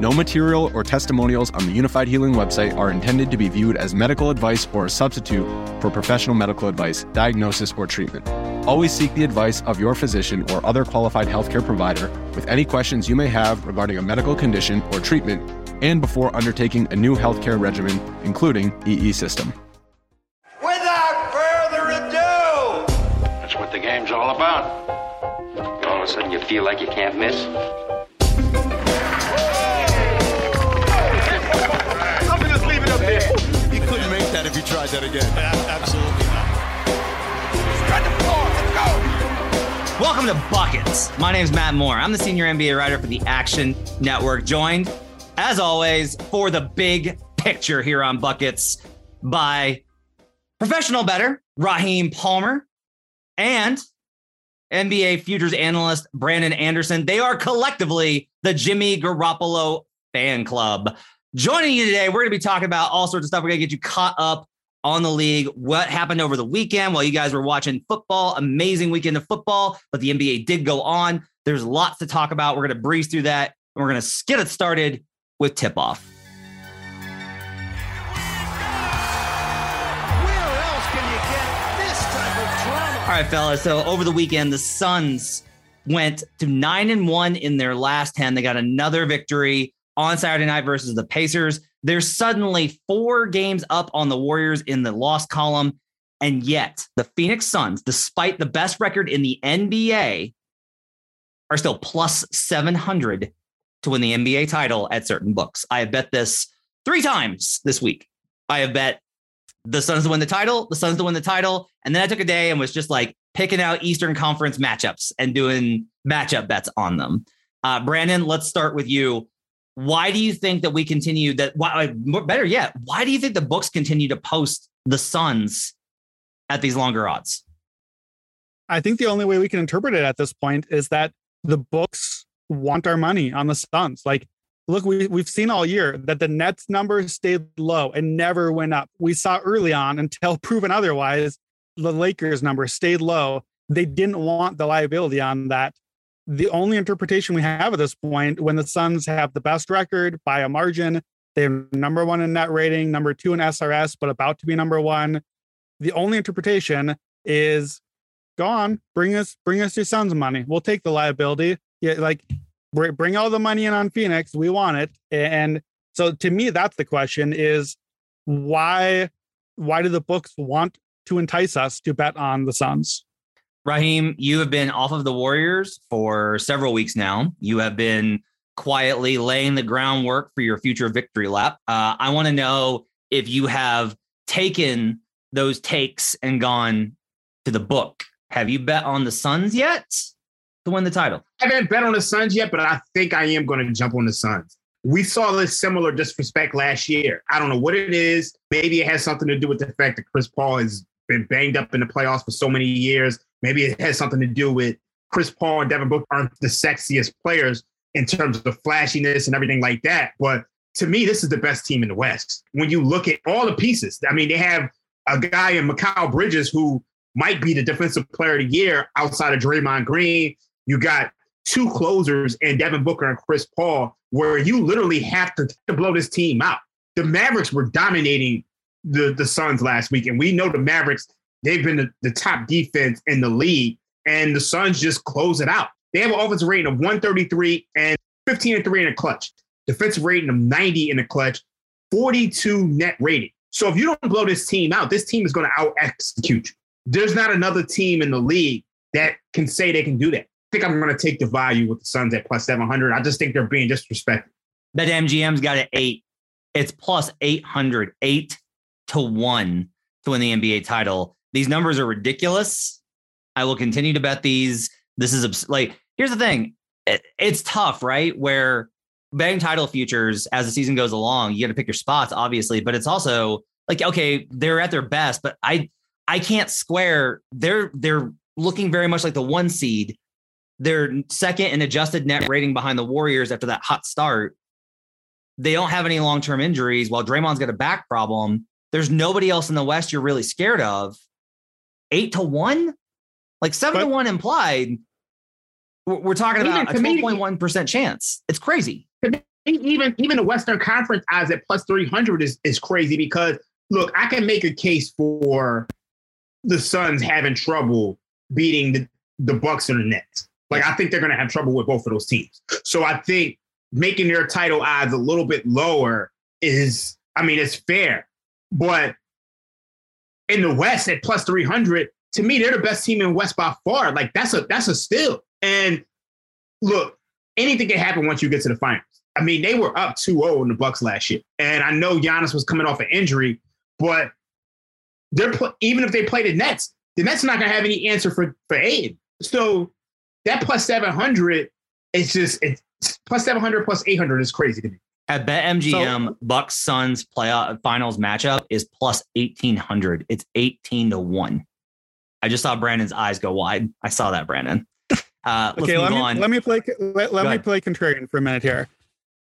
No material or testimonials on the Unifyd Healing website are intended to be viewed as medical advice or a substitute for professional medical advice, diagnosis, or treatment. Always seek the advice of your physician or other qualified healthcare provider with any questions you may have regarding a medical condition or treatment and before undertaking a new healthcare regimen, including EE system. Without further ado, That's what the game's all about. All of a sudden you feel like you can't miss. You tried that again. Absolutely not. Spread the floor. Let's go. Welcome to Buckets. My name is Matt Moore. I'm the senior NBA writer for the Action Network, joined, as always, for the big picture here on Buckets by professional bettor Raheem Palmer and NBA futures analyst Brandon Anderson. They are collectively the Jimmy Garoppolo fan club. Joining you today, we're going to be talking about all sorts of stuff. We're going to get you caught up on the league, what happened over the weekend while you guys were watching football. Amazing weekend of football, but the NBA did go on. There's lots to talk about. We're going to breeze through that and we're going to get it started with tip off. Where else can you get this type of drama? All right, fellas. So over the weekend, the Suns went to nine and one in their last 10. They got another victory on Saturday night versus the Pacers. They're suddenly four games up on the Warriors in the loss column. And yet, the Phoenix Suns, despite the best record in the NBA, are still plus 700 to win the NBA title at certain books. I have bet this three times this week. I have bet the Suns to win the title, the Suns to win the title. And then I took a day and was just like picking out Eastern Conference matchups and doing matchup bets on them. Uh, Brandon, let's start with you. Why do you think that we continue that? Why, better yet, why do you think the books continue to post the Suns at these longer odds? I think the only way we can interpret it at this point is that the books want our money on the Suns. Like, look, we, we've seen all year that the Nets numbers stayed low and never went up. We saw early on until proven otherwise, the Lakers numbers stayed low. They didn't want the liability on that. The only interpretation we have at this point, when the Suns have the best record by a margin, they're number one in net rating, number two in SRS, but about to be number one. The only interpretation is go on, bring us, bring us your Suns' money. We'll take the liability. Yeah, like bring all the money in on Phoenix. We want it. And so to me, that's the question: is why, why do the books want to entice us to bet on the Suns? Raheem, you have been off of the Warriors for several weeks now. You have been quietly laying the groundwork for your future victory lap. Uh, I want to know if you have taken those takes and gone to the book. Have you bet on the Suns yet to win the title? I haven't bet on the Suns yet, but I think I am going to jump on the Suns. We saw this similar disrespect last year. I don't know what it is. Maybe it has something to do with the fact that Chris Paul has been banged up in the playoffs for so many years. Maybe it has something to do with Chris Paul and Devin Booker aren't the sexiest players in terms of flashiness and everything like that. But to me, this is the best team in the West. When you look at all the pieces, I mean, they have a guy in Mikal Bridges who might be the defensive player of the year outside of Draymond Green. You got two closers and Devin Booker and Chris Paul, where you literally have to, to blow this team out. The Mavericks were dominating the, the Suns last week, and we know the Mavericks, they've been the, the top defense in the league, and the Suns just close it out. They have an offensive rating of 133 and 15 and 3 in a clutch, defensive rating of 90 in a clutch, 42 net rating. So if you don't blow this team out, this team is going to out execute you. There's not another team in the league that can say they can do that. I think I'm going to take the value with the Suns at plus 700. I just think they're being disrespected. BetMGM's got it eight. It's plus 800, eight to one to win the NBA title. These numbers are ridiculous. I will continue to bet these. This is abs- like, here's the thing it, it's tough, right? Where betting title futures as the season goes along, you got to pick your spots, obviously, but it's also like, okay, they're at their best, but I, I can't square. They're, they're looking very much like the one seed. They're second in adjusted net rating behind the Warriors after that hot start. They don't have any long term injuries while Draymond's got a back problem. There's nobody else in the West you're really scared of. Eight to one, like seven But- to one implied. We're talking about a to 12.1% chance. It's crazy. even even the Western Conference odds at plus three hundred is is crazy because look, I can make a case for the Suns having trouble beating the, the Bucks and the Nets. Like I think they're going to have trouble with both of those teams. So I think making their title odds a little bit lower is, I mean, it's fair. But in the West at plus three hundred, to me, they're the best team in West by far. Like that's a that's a steal. And look, anything can happen once you get to the finals. I mean, they were up 2-0 in the Bucks last year. And I know Giannis was coming off an injury, but they're pl- even if they play the Nets, the Nets not gonna have any answer for for Ayton. So that plus 700 is just it's plus 700 plus 800 is crazy to me. At BetMGM, Bucks Suns playoff finals matchup is plus 1800. It's 18 to 1. I just saw Brandon's eyes go wide. I saw that, Brandon. Uh, Okay, let me on. let me play let, let me ahead. play contrarian for a minute here.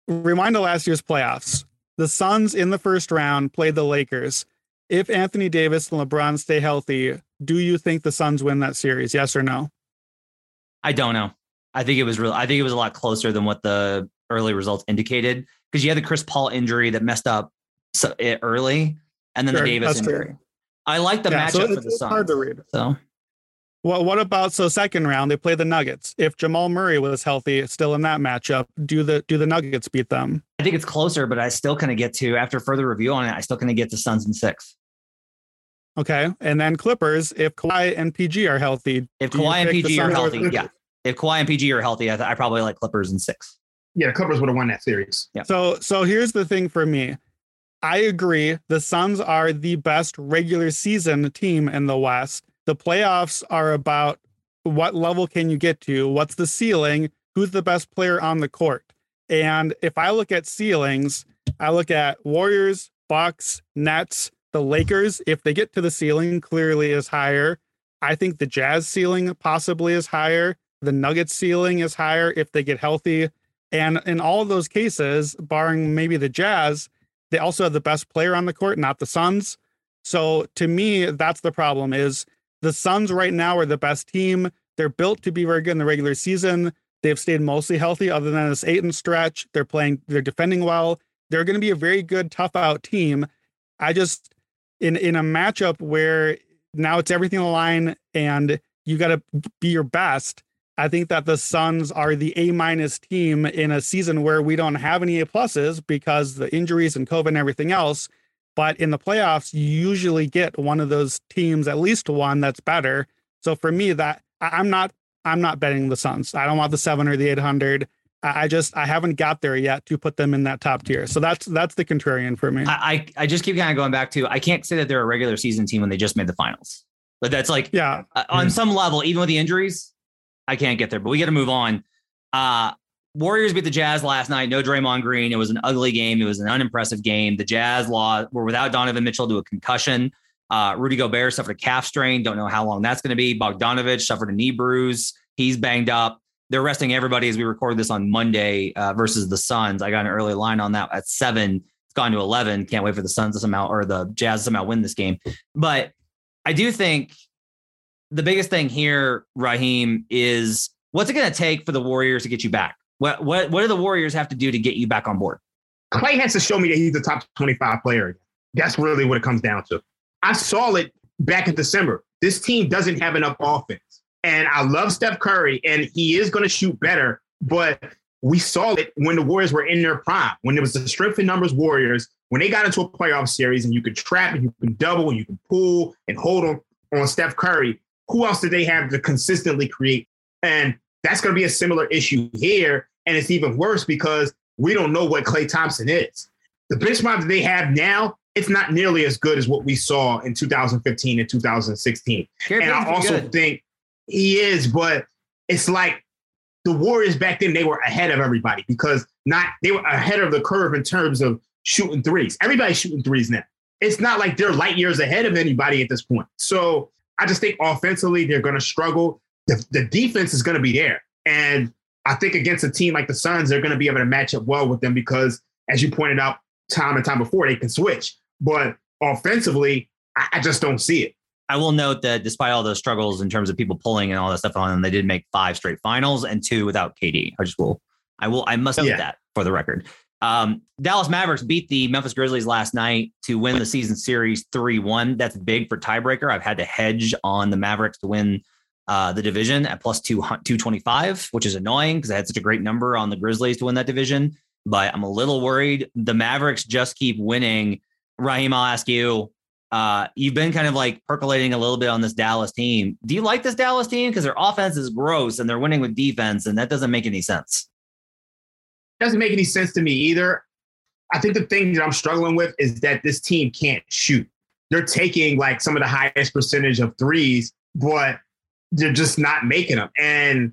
Rewind to last year's playoffs. The Suns in the first round played the Lakers. If Anthony Davis and LeBron stay healthy, do you think the Suns win that series? Yes or no? I don't know. I think it was real. I think it was a lot closer than what the early results indicated because you had the Chris Paul injury that messed up so, it early, and then Sure, the Davis that's true. injury. I like the Yeah, so matchup it's, for the it's Suns. hard to read. So Well, what about so second round they play the Nuggets? If Jamal Murray was healthy, still in that matchup, do the do the Nuggets beat them? I think it's closer, but I still kind of get to after further review on it. I still kind of get to Suns and six. Okay, and then Clippers. If Kawhi and PG are healthy, If Kawhi and PG are healthy, yeah. If Kawhi and PG are healthy, I, th- I probably like Clippers and six. Yeah, the Clippers would have won that series. Yeah. So so here's the thing for me. I agree. The Suns are the best regular season team in the West. The playoffs are about what level can you get to? What's the ceiling? Who's the best player on the court? And if I look at ceilings, I look at Warriors, Bucks, Nets, the Lakers. If they get to the ceiling, clearly is higher. I think the Jazz ceiling possibly is higher. The Nuggets ceiling is higher if they get healthy. And in all of those cases, barring maybe the Jazz, they also have the best player on the court, not the Suns. So to me, that's the problem is the Suns right now are the best team. They're built to be very good in the regular season. They've stayed mostly healthy other than this eight and stretch. They're playing, they're defending well. They're going to be a very good, tough out team. I just in in a matchup where now it's everything on the line and you got to be your best. I think that the Suns are the A minus team in a season where we don't have any A pluses because the injuries and COVID and everything else. But in the playoffs, you usually get one of those teams, at least one that's better. So for me, that I'm not I'm not betting the Suns. I don't want the seven or the eight hundred. I just I haven't got there yet to put them in that top tier. So that's that's the contrarian for me. I, I, just keep kind of going back to I can't say that they're a regular season team when they just made the finals. But that's like yeah, uh, on some level, even with the injuries, I can't get there. But we got to move on. Uh, Warriors beat the Jazz last night. No Draymond Green. It was an ugly game. It was an unimpressive game. The Jazz law were without Donovan Mitchell to a concussion. Uh, Rudy Gobert suffered a calf strain. Don't know how long that's going to be. Bogdanovich suffered a knee bruise. He's banged up. They're resting everybody as we record this on Monday uh, versus the Suns. I got an early line on that at seven. It's gone to 11. Can't wait for the Suns to somehow or the Jazz to somehow win this game. But I do think the biggest thing here, Raheem, is what's it going to take for the Warriors to get you back? What what what do the Warriors have to do to get you back on board? Klay has to show me that he's a top 25 player. That's really what it comes down to. I saw it back in December. This team doesn't have enough offense. And I love Steph Curry, and he is going to shoot better. But we saw it when the Warriors were in their prime, when it was the strength in numbers Warriors, when they got into a playoff series and you could trap and you can double and you can pull and hold on, on Steph Curry. Who else did they have to consistently create? And that's going to be a similar issue here. And it's even worse because we don't know what Klay Thompson is. The benchmark that they have now, it's not nearly as good as what we saw in 2015 and 2016. Gary and I also good. think he is, but it's like the Warriors back then, they were ahead of everybody because not they were ahead of the curve in terms of shooting threes. Everybody's shooting threes now. It's not like they're light years ahead of anybody at this point. So I just think offensively, they're going to struggle. The, the defense is going to be there. And I think against a team like the Suns, they're going to be able to match up well with them because, as you pointed out time and time before, they can switch. But offensively, I, I just don't see it. I will note that despite all those struggles in terms of people pulling and all that stuff on them, they did make five straight finals and two without KD. I just will, I will, I must note Yeah. that for the record. Um, Dallas Mavericks beat the Memphis Grizzlies last night to win the season series 3 1. That's big for tiebreaker. I've had to hedge on the Mavericks to win uh, the division at plus two, 225, which is annoying because I had such a great number on the Grizzlies to win that division. But I'm a little worried. The Mavericks just keep winning. Raheem, I'll ask you. Uh, you've been kind of like percolating a little bit on this Dallas team. Do you like this Dallas team? Because their offense is gross and they're winning with defense, and that doesn't make any sense. Doesn't make any sense to me either. I think the thing that I'm struggling with is that this team can't shoot. They're taking like some of the highest percentage of threes, but they're just not making them. And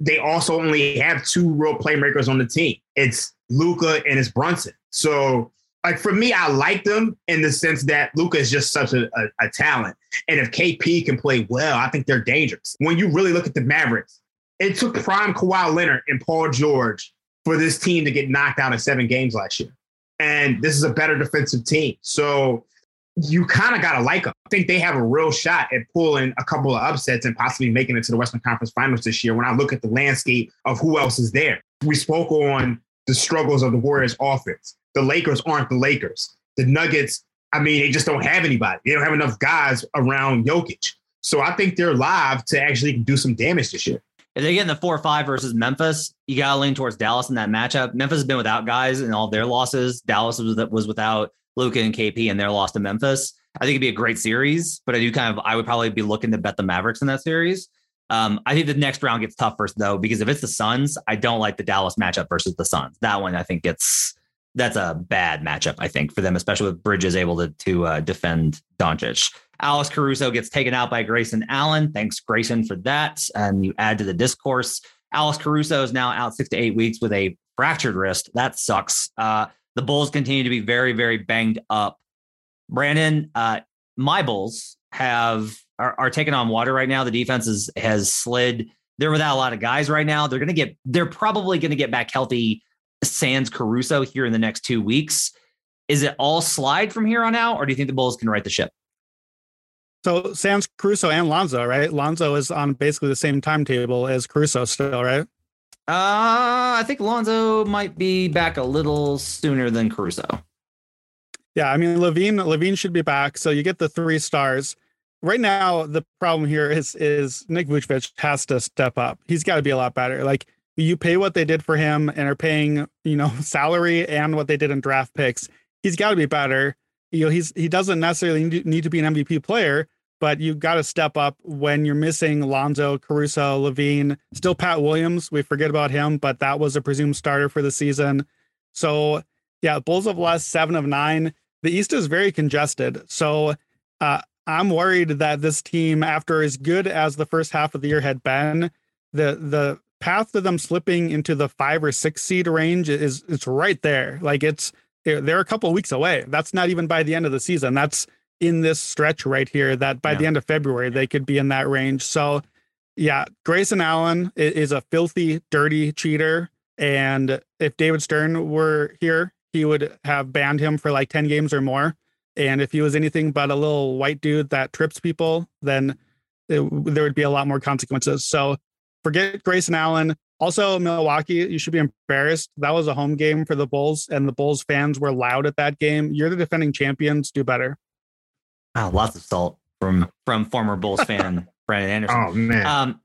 they also only have two real playmakers on the team. It's Luka and it's Brunson. So, like for me, I like them in the sense that Luka is just such a, a, a talent. And if KP can play well, I think they're dangerous. When you really look at the Mavericks, it took prime Kawhi Leonard and Paul George for this team to get knocked out in seven games last year. And this is a better defensive team. So you kind of got to like them. I think they have a real shot at pulling a couple of upsets and possibly making it to the Western Conference Finals this year when I look at the landscape of who else is there. We spoke on the struggles of the Warriors offense. The Lakers aren't the Lakers. The Nuggets, I mean, they just don't have anybody. They don't have enough guys around Jokic. So I think they're live to actually do some damage this year. If they get in the four or five versus Memphis, you got to lean towards Dallas in that matchup. Memphis has been without guys in all their losses. Dallas was, was without Luka and KP and their loss to Memphis. I think it'd be a great series, but I do kind of, I would probably be looking to bet the Mavericks in that series. Um, I think the next round gets tough first though, because if it's the Suns, I don't like the Dallas matchup versus the Suns. That one I think gets that's a bad matchup, I think, for them, especially with Bridges able to to uh, defend Doncic. Alex Caruso gets taken out by Grayson Allen. Thanks, Grayson, for that. And you add to the discourse. Alex Caruso is now out six to eight weeks with a fractured wrist. That sucks. Uh, the Bulls continue to be very, very banged up. Brandon, uh, my Bulls have are, are taking on water right now. The defense is, has slid. They're without a lot of guys right now. They're going to get. They're probably going to get back healthy. Sans Caruso here in the next two weeks. Is it all slide from here on out, or do you think the Bulls can right the ship? So Sans Caruso and Lonzo, right? Lonzo is on basically the same timetable as Caruso still, right? Uh, I think Lonzo might be back a little sooner than Caruso. Yeah, I mean LaVine LaVine should be back. So you get the three stars. Right now, the problem here is is Nick Vucevic has to step up. He's got to be a lot better. Like you pay what they did for him and are paying, you know, salary and what they did in draft picks. He's got to be better. You know, he's he doesn't necessarily need to be an MVP player, but you got to step up when you're missing Lonzo, Caruso, LaVine, still Pat Williams. We forget about him, but that was a presumed starter for the season. So yeah, Bulls have lost seven of nine. The East is very congested. So uh, I'm worried that this team, after as good as the first half of the year had been, the the path to them slipping into the five or six seed range is it's right there. Like it's they're, they're a couple of weeks away. That's not even by the end of the season. That's in this stretch right here. That by Yeah. the end of February they could be in that range. So yeah, Grayson Allen is a filthy, dirty cheater. And if David Stern were here, he would have banned him for like 10 games or more. And if he was anything but a little white dude that trips people, then it, there would be a lot more consequences. So forget Grayson Allen. Also, Milwaukee, you should be embarrassed. That was a home game for the Bulls, and the Bulls fans were loud at that game. You're the defending champions. Do better. Wow, lots of salt from from former Bulls fan Brandon Anderson. Oh man. Um,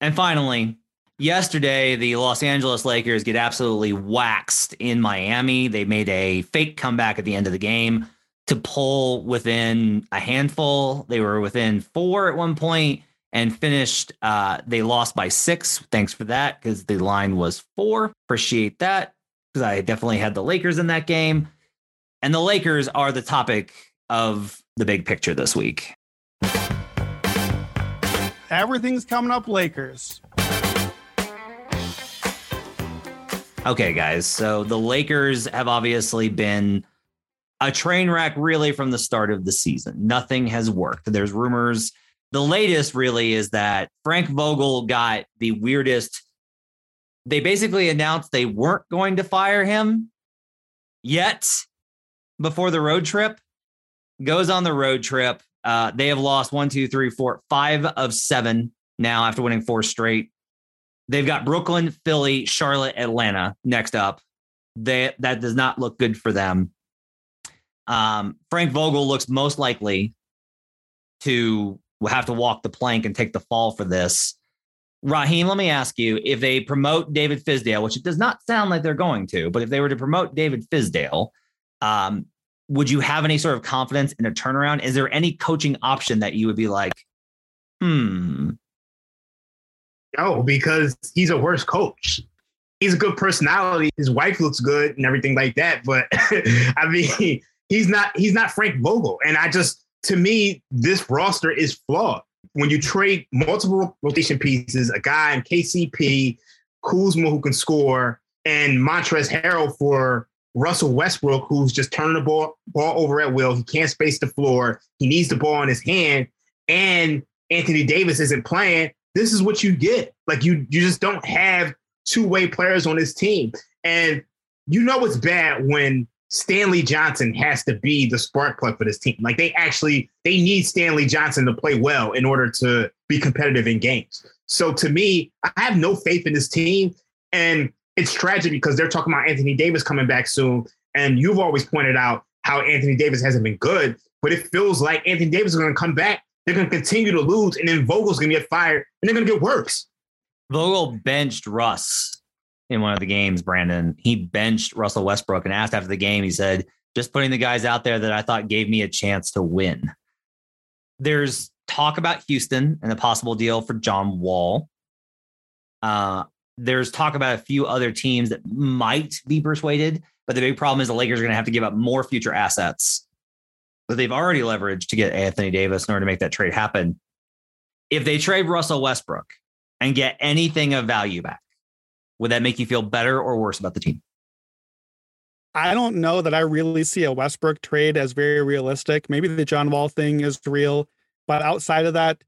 and finally, yesterday the Los Angeles Lakers get absolutely waxed in Miami. They made a fake comeback at the end of the game to pull within a handful. They were within four at one point and finished. Uh, they lost by six. Thanks for that because the line was four. Appreciate that. because I definitely had the Lakers in that game. And the Lakers are the topic of the big picture this week. Everything's coming up Lakers. Okay, guys. So the Lakers have obviously been a train wreck really from the start of the season. Nothing has worked. There's rumors. The latest really is that Frank Vogel got the weirdest. They basically announced they weren't going to fire him yet before the road trip. Goes on the road trip. Uh, they have lost one, two, three, four, five of seven now after winning four straight. They've got Brooklyn, Philly, Charlotte, Atlanta next up. They, that does not look good for them. Um, Frank Vogel looks most likely to have to walk the plank and take the fall for this. Raheem, let me ask you if they promote David Fizdale, which it does not sound like they're going to, but if they were to promote David Fizdale, um, would you have any sort of confidence in a turnaround? Is there any coaching option that you would be like, hmm, no, because he's a worse coach. He's a good personality. His wife looks good and everything like that. But I mean, he's not he's not Frank Vogel. And I just to me, this roster is flawed. When you trade multiple rotation pieces, a guy in KCP, Kuzma who can score, and Montrezl Harrell for Russell Westbrook, who's just turning the ball, ball over at will. He can't space the floor. He needs the ball in his hand. And Anthony Davis isn't playing this is what you get. Like you, you just don't have two way players on this team, and you know it's bad when Stanley Johnson has to be the spark plug for this team. Like they actually they need Stanley Johnson to play well in order to be competitive in games. So to me, I have no faith in this team, and it's tragic because they're talking about Anthony Davis coming back soon, and you've always pointed out how Anthony Davis hasn't been good, but it feels like Anthony Davis is going to come back they're going to continue to lose, and then Vogel's going to get fired, and they're going to get worse. Vogel benched Russ in one of the games, Brandon. He benched Russell Westbrook and asked after the game, he said, just putting the guys out there that I thought gave me a chance to win. There's talk about Houston and a possible deal for John Wall. Uh, there's talk about a few other teams that might be persuaded, but the big problem is the Lakers are going to have to give up more future assets that they've already leveraged to get Anthony Davis in order to make that trade happen. If they trade Russell Westbrook and get anything of value back, would that make you feel better or worse about the team? I don't know that I really see a Westbrook trade as very realistic. Maybe the John Wall thing is real, but outside of that,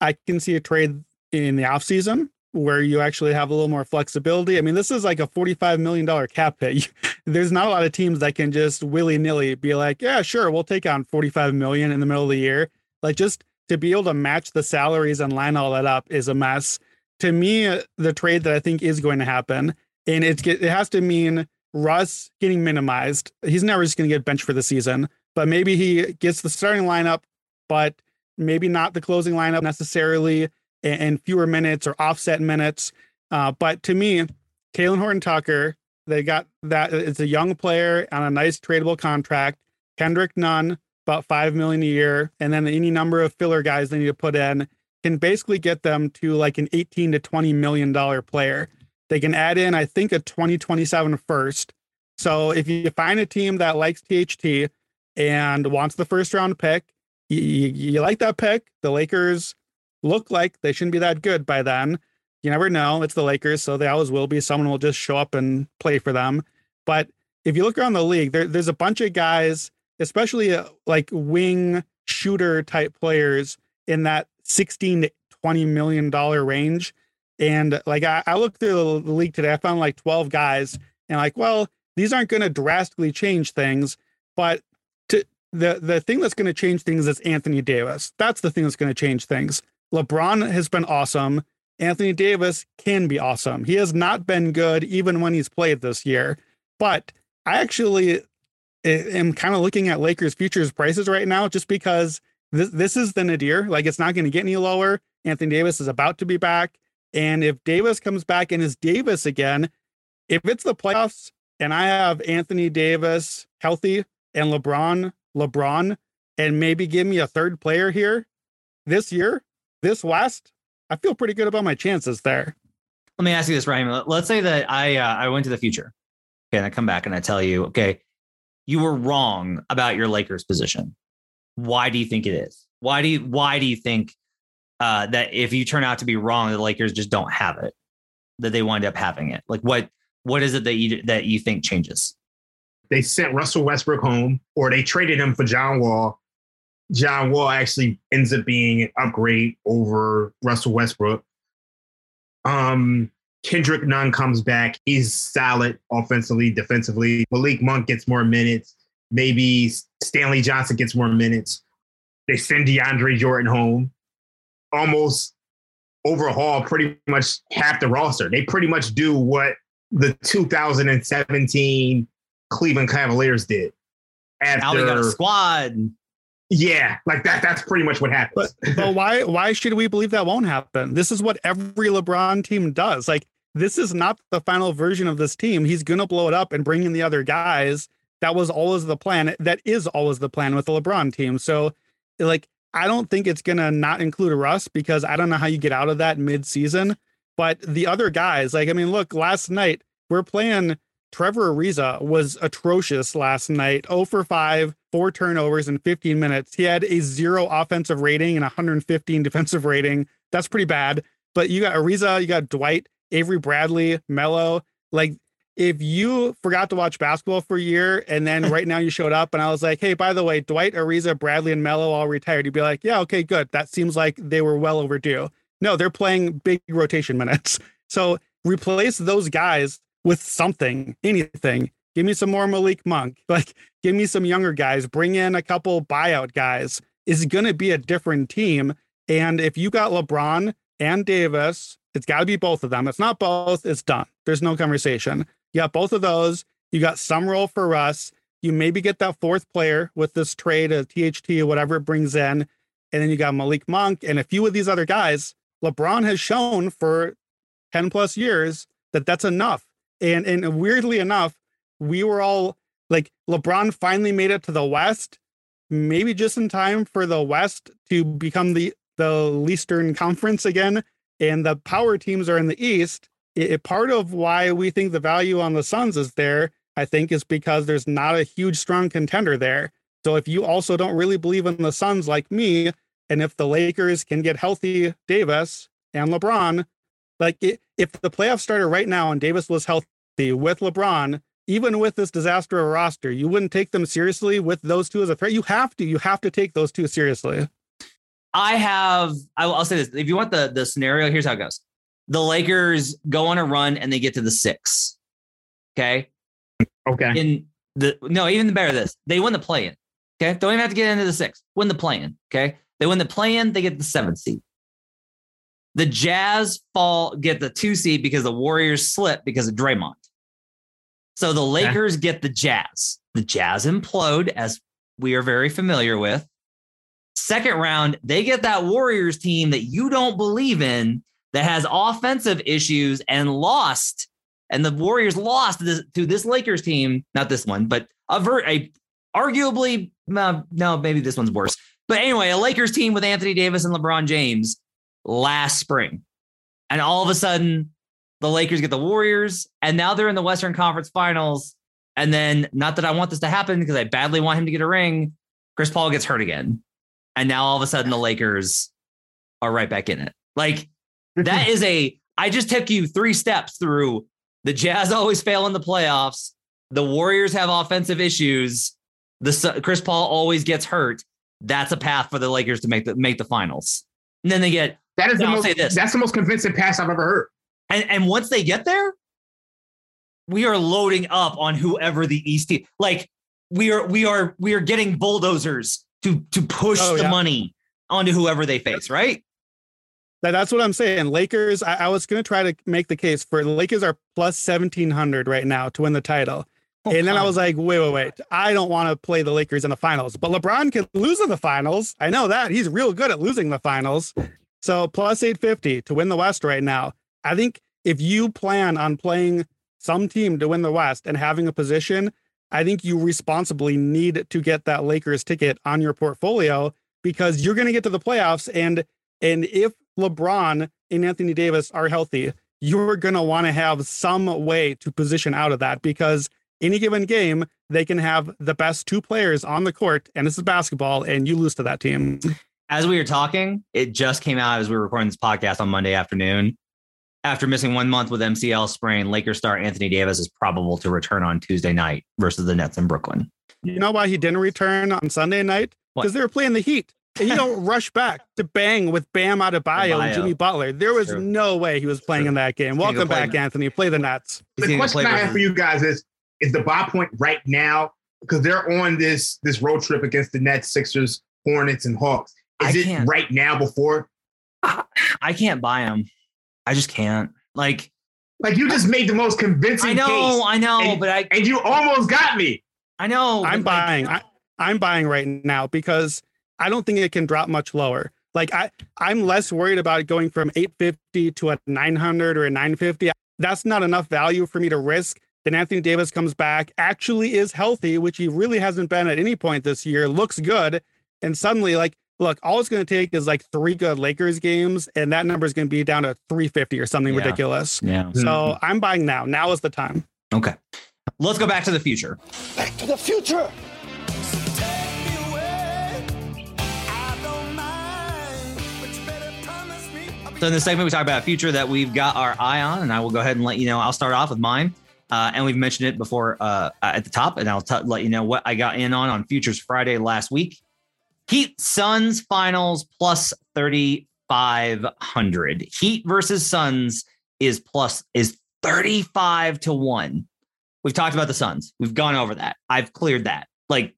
I can see a trade in the offseason where you actually have a little more flexibility. I mean, this is like a $45 million cap hit. There's not a lot of teams that can just willy nilly be like, yeah, sure, we'll take on 45 million in the middle of the year. Like just to be able to match the salaries and line all that up is a mess. To me, the trade that I think is going to happen, and it, it has to mean Russ getting minimized. He's never just going to get benched for the season, but maybe he gets the starting lineup, but maybe not the closing lineup necessarily and, fewer minutes or offset minutes. Uh, but to me, Talen Horton Tucker, they got that it's a young player on a nice tradable contract. Kendrick Nunn, about five million a year, and then any number of filler guys they need to put in can basically get them to like an 18 to 20 million dollar player. They can add in, I think, a 2027 first. So if you find a team that likes THT and wants the first round pick, you, you, you like that pick. The Lakers look like they shouldn't be that good by then. You never know. It's the Lakers, so they always will be. Someone will just show up and play for them. But if you look around the league, there, there's a bunch of guys, especially uh, like wing shooter type players in that 16 to 20 million dollar range. And like I, I looked through the league today, I found like 12 guys, and like, well, these aren't going to drastically change things, but to the the thing that's going to change things is Anthony Davis. That's the thing that's going to change things. LeBron has been awesome. Anthony Davis can be awesome. He has not been good even when he's played this year. But I actually eh, am kind of looking at Lakers futures prices right now just because this, this is the nadir. Like it's not going to get any lower. Anthony Davis is about to be back. And if Davis comes back and is Davis again, if it's the playoffs and I have Anthony Davis healthy and LeBron, LeBron, and maybe give me a third player here this year, this West, I feel pretty good about my chances there. Let me ask you this, Ryan. Let's say that I uh, I went to the future and I come back and I tell you, okay, you were wrong about your Lakers position. Why do you think it is? Why do you why do you think uh, that if you turn out to be wrong, the Lakers just don't have it, that they wind up having it? Like what what is it that you that you think changes? They sent Russell Westbrook home, or they traded him for John Wall. John Wall actually ends up being an upgrade over Russell Westbrook. Um, Kendrick Nunn comes back. He's solid offensively, defensively. Malik Monk gets more minutes. Maybe Stanley Johnson gets more minutes. They send DeAndre Jordan home. Almost overhaul pretty much half the roster. They pretty much do what the 2017 Cleveland Cavaliers did. After, now we got a squad. Yeah, like that. That's pretty much what happens. But, but why? Why should we believe that won't happen? This is what every LeBron team does. Like this is not the final version of this team. He's gonna blow it up and bring in the other guys. That was always the plan. That is always the plan with the LeBron team. So, like, I don't think it's gonna not include Russ because I don't know how you get out of that mid-season. But the other guys, like, I mean, look, last night we're playing Trevor Ariza was atrocious last night. 0 for 5, four turnovers in 15 minutes. He had a zero offensive rating and 115 defensive rating. That's pretty bad. But you got Ariza, you got Dwight, Avery Bradley, Melo. Like, if you forgot to watch basketball for a year and then right now you showed up and I was like, hey, by the way, Dwight, Ariza, Bradley, and Melo all retired, you'd be like, yeah, okay, good. That seems like they were well overdue. No, they're playing big rotation minutes. So replace those guys with something, anything. Give me some more Malik Monk. Like, give me some younger guys. Bring in a couple buyout guys. Is going to be a different team. And if you got LeBron and Davis, it's got to be both of them. It's not both. It's done. There's no conversation. You got both of those. You got some role for Russ. You maybe get that fourth player with this trade of THT or whatever it brings in. And then you got Malik Monk and a few of these other guys. LeBron has shown for 10 plus years that that's enough. And and weirdly enough, we were all like LeBron finally made it to the West, maybe just in time for the West to become the the Eastern Conference again, and the power teams are in the East. It, part of why we think the value on the Suns is there, I think, is because there's not a huge strong contender there. So if you also don't really believe in the Suns like me, and if the Lakers can get healthy Davis and LeBron, like it, if the playoffs started right now and Davis was healthy with LeBron, even with this disaster of roster, you wouldn't take them seriously with those two as a threat. You have to. You have to take those two seriously. I have. I'll say this: if you want the the scenario, here's how it goes. The Lakers go on a run and they get to the six. Okay. Okay. In the no, even better this, they win the play in. Okay. Don't even have to get into the six. Win the play in. Okay. They win the play in. They get the seventh seed. The Jazz fall get the two seed because the Warriors slip because of Draymond. So the Lakers get the Jazz. The Jazz implode, as we are very familiar with. Second round, they get that Warriors team that you don't believe in that has offensive issues and lost. And the Warriors lost to this, to this Lakers team, not this one, but a, ver- a arguably, uh, no, maybe this one's worse. But anyway, a Lakers team with Anthony Davis and LeBron James last spring. And all of a sudden, the Lakers get the Warriors, and now they're in the Western Conference Finals. And then, not that I want this to happen because I badly want him to get a ring, Chris Paul gets hurt again. And now all of a sudden, the Lakers are right back in it. Like, that is a, I just took you three steps through the Jazz always fail in the playoffs. The Warriors have offensive issues. The Chris Paul always gets hurt. That's a path for the Lakers to make the make the finals. And then they get that is the most, that's the most convincing pass I've ever heard. And and once they get there, we are loading up on whoever the East team. Like we are we are we are getting bulldozers to to push oh, the yeah. money onto whoever they face, right? That, that's what I'm saying. Lakers, I, I was going to try to make the case for the Lakers are plus 1700 right now to win the title. Oh, and then God. I was like, wait, wait, wait. I don't want to play the Lakers in the finals, but LeBron can lose in the finals. I know that. He's real good at losing the finals. So plus 850 to win the West right now. I think if you plan on playing some team to win the West and having a position, I think you responsibly need to get that Lakers ticket on your portfolio because you're going to get to the playoffs and and if LeBron and Anthony Davis are healthy, you're going to want to have some way to position out of that because any given game, they can have the best two players on the court, and this is basketball, and you lose to that team. As we were talking, it just came out as we were recording this podcast on Monday afternoon. After missing one month with MCL sprain, Lakers star Anthony Davis is probable to return on Tuesday night versus the Nets in Brooklyn. You know why he didn't return on Sunday night? Because they were playing the Heat. And you don't rush back to bang with Bam Adebayo Adebayo. and Jimmy Butler. There was True. no way he was playing True. in that game. gonna Welcome back, now. Anthony. Play the Nets. He's the gonna question play I have for you guys is: Is the buy point right now because they're on this this road trip against the Nets, Sixers, Hornets, and Hawks? Is I it can't. right now before? I can't buy him. I just can't. Like Like you just made the most convincing I know, case, I know, and- but I and you almost got me. I know. I'm but, like, buying. I, I'm buying right now because I don't think it can drop much lower. Like I, I'm less worried about it going from 850 to a 900 or a 950. That's not enough value for me to risk. Then Anthony Davis comes back, actually is healthy, which he really hasn't been at any point this year. Looks good, and suddenly, like, look, all it's going to take is like three good Lakers games, and that number is going to be down to 350 or something Yeah. ridiculous. Yeah. So mm-hmm. I'm buying now. Now is the time. Okay. Let's go back to the future. Back to the future. So in this segment, we talk about a future that we've got our eye on, and I will go ahead and let you know. I'll start off with mine, uh, and we've mentioned it before uh, at the top, and I'll t- let you know what I got in on on Futures Friday last week. Heat Suns finals plus thirty five hundred. Heat versus Suns is plus is thirty five to one. We've talked about the Suns. We've gone over that. I've cleared that. Like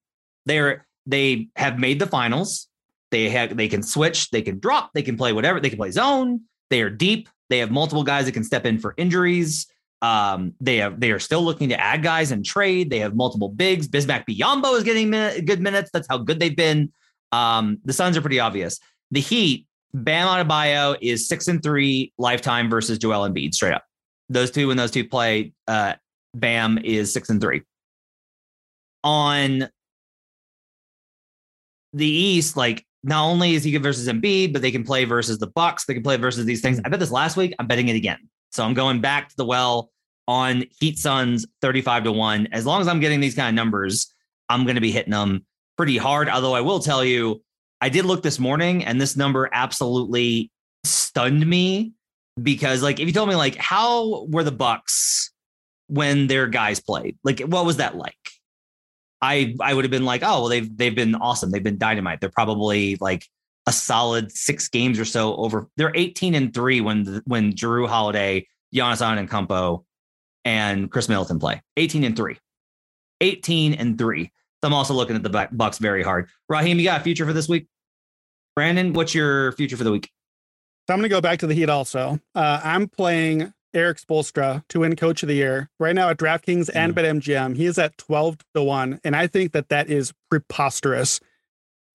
they're they have made the finals. They have they can switch, they can drop, they can play whatever, they can play zone. They are deep. They have multiple guys that can step in for injuries. Um, they have they are still looking to add guys and trade. They have multiple bigs. Bismack Biyombo is getting good minutes. That's how good they've been. Um, the Suns are pretty obvious. The Heat, Bam Adebayo is six and three lifetime versus Joel Embiid straight up. Those two when those two play, uh, Bam is six and three. On the East, like not only is he good versus Embiid, but they can play versus the Bucks. They can play versus these things. I bet this last week. I'm betting it again. So I'm going back to the well on Heat Suns 35 to 1. As long as I'm getting these kind of numbers, I'm going to be hitting them pretty hard. Although I will tell you, I did look this morning and this number absolutely stunned me because like if you told me like how were the Bucks when their guys played? Like what was that like? I I would have been like, oh well, they've they've been awesome. They've been dynamite. They're probably like a solid six games or so over. They're 18 and three when when Jrue Holiday, Giannis Antetokounmpo, and Khris Middleton play. 18 and three. 18 and three. I'm also looking at the Buc- Bucks very hard. Raheem, you got a future for this week? Brandon, what's your future for the week? So I'm going to go back to the Heat also. Uh, I'm playing Erik Spoelstra to win Coach of the Year right now at DraftKings and BetMGM. He is at 12 to 1, and I think that that is preposterous.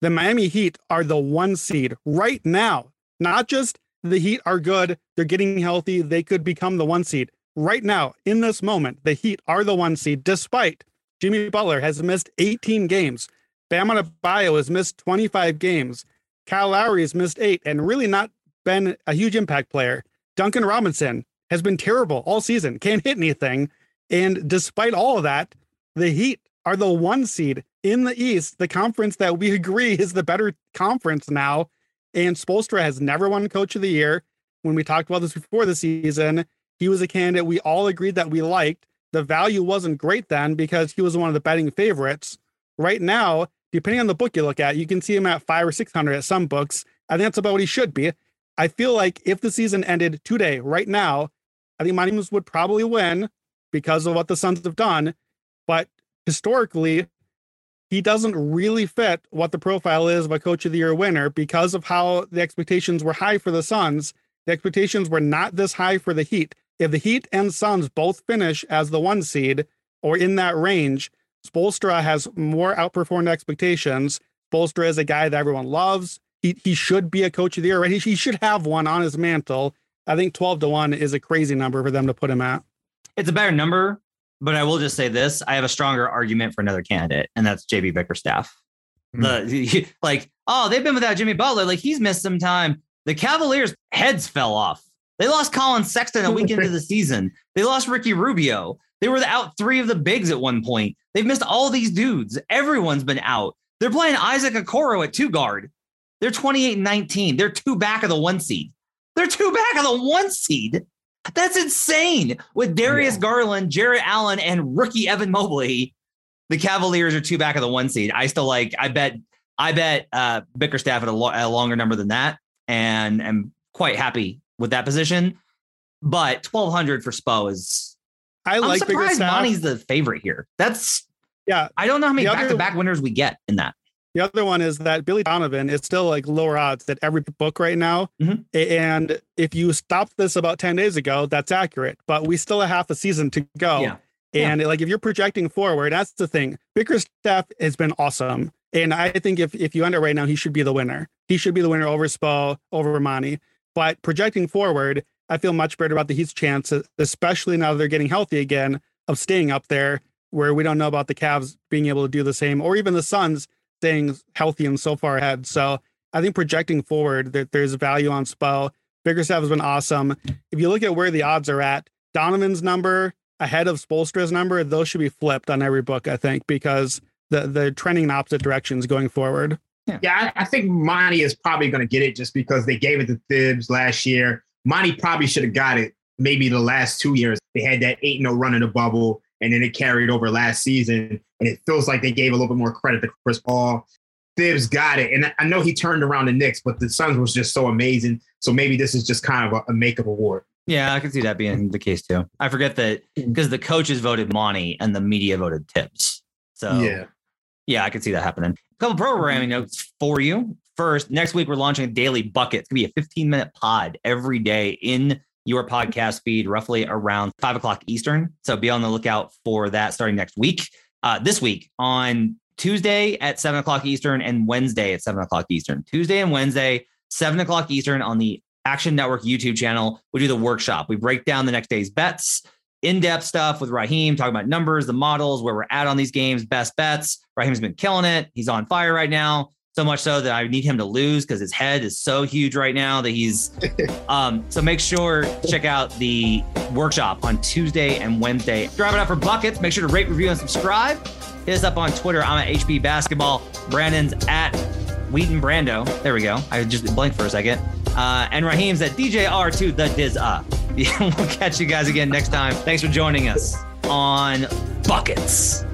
The Miami Heat are the one seed right now. Not just the Heat are good, they're getting healthy, they could become the one seed. Right now, in this moment, the Heat are the one seed, despite Jimmy Butler has missed 18 games. Bam Adebayo has missed 25 games. Kyle Lowry has missed eight and really not been a huge impact player. Duncan Robinson has been terrible all season, can't hit anything. And despite all of that, the Heat are the one seed in the East, the conference that we agree is the better conference now. And Spoelstra has never won Coach of the Year. When we talked about this before the season, he was a candidate we all agreed that we liked. The value wasn't great then because he was one of the betting favorites. Right now, depending on the book you look at, you can see him at five or 600 at some books. I think that's about what he should be. I feel like if the season ended today, right now, I think Miami would probably win because of what the Suns have done. But historically, he doesn't really fit what the profile is of a coach of the year winner because of how the expectations were high for the Suns. The expectations were not this high for the Heat. If the Heat and Suns both finish as the one seed or in that range, Spoelstra has more outperformed expectations. Spoelstra is a guy that everyone loves. He, he should be a coach of the year, right? He, he should have one on his mantle. I think 12 to 1 is a crazy number for them to put him at. It's a better number, but I will just say this: I have a stronger argument for another candidate, and that's JB Bickerstaff. Hmm. The like, oh, they've been without Jimmy Butler. Like he's missed some time. The Cavaliers' heads fell off. They lost Collin Sexton a week into the season. They lost Ricky Rubio. They were out three of the bigs at one point. They've missed all these dudes. Everyone's been out. They're playing Isaac Okoro at two guard. They're 28 and 19. They're two back of the one seed. They're two back of the one seed. That's insane. With Darius yeah. Garland, Jarrett Allen, and rookie Evan Mobley, the Cavaliers are two back of the one seed. I still like, I bet, I bet uh, Bickerstaff at a, lo- a longer number than that. And am quite happy with that position. But 1200 for Spo is. I I'm like surprised Monty's the favorite here. That's yeah. I don't know how many back to back winners we get in that. The other one is that Billy Donovan is still like lower odds at every book right now. Mm-hmm. And if you stopped this about 10 days ago, that's accurate. But we still have half a season to go. Yeah. And yeah. like if you're projecting forward, that's the thing. Bickerstaff has been awesome. And I think if if you end it right now, he should be the winner. He should be the winner over Spo, over Monty. But projecting forward, I feel much better about the Heat's chances, especially now that they're getting healthy again, of staying up there, where we don't know about the Cavs being able to do the same, or even the Suns staying healthy and so far ahead. So I think projecting forward, that there's value on Spo. Bickerstaff has been awesome. If you look at where the odds are at, Donovan's number ahead of Spoelstra's number, those should be flipped on every book, I think, because the the trending in opposite directions going forward. Yeah, yeah I, I think Monty is probably going to get it just because they gave it to Thibs last year. Monty probably should have got it maybe the last two years. They had that 8 0 run in the bubble, and then it carried over last season. And it feels like they gave a little bit more credit to Chris Paul. Thibs got it. And I know he turned around the Knicks, but the Suns was just so amazing. So maybe this is just kind of a, a makeup award. Yeah, I can see that being the case too. I forget that mm. because the coaches voted Monty and the media voted Thibs. So yeah, yeah, I can see that happening. A couple programming notes for you. First, next week we're launching a daily bucket. It's gonna be a 15 minute pod every day in your podcast feed, roughly around five o'clock Eastern. So be on the lookout for that starting next week. Uh, this week on Tuesday at seven o'clock Eastern and Wednesday at seven o'clock Eastern. Tuesday and Wednesday, seven o'clock Eastern on the Action Network YouTube channel. We do the workshop. We break down the next day's bets, in depth stuff with Raheem, talking about numbers, the models, where we're at on these games, best bets. Raheem's been killing it. He's on fire right now. So much so that I need him to lose because his head is so huge right now that he's. um, so make sure check out the workshop on Tuesday and Wednesday. Drive it up for buckets. Make sure to rate, review, and subscribe. Hit us up on Twitter. I'm at HP Basketball. Brandon's at Wheaton Brando. There we go. I just blanked for a second. Uh, and Raheem's at DJR2 the Diz Up. we'll catch you guys again next time. Thanks for joining us on Buckets.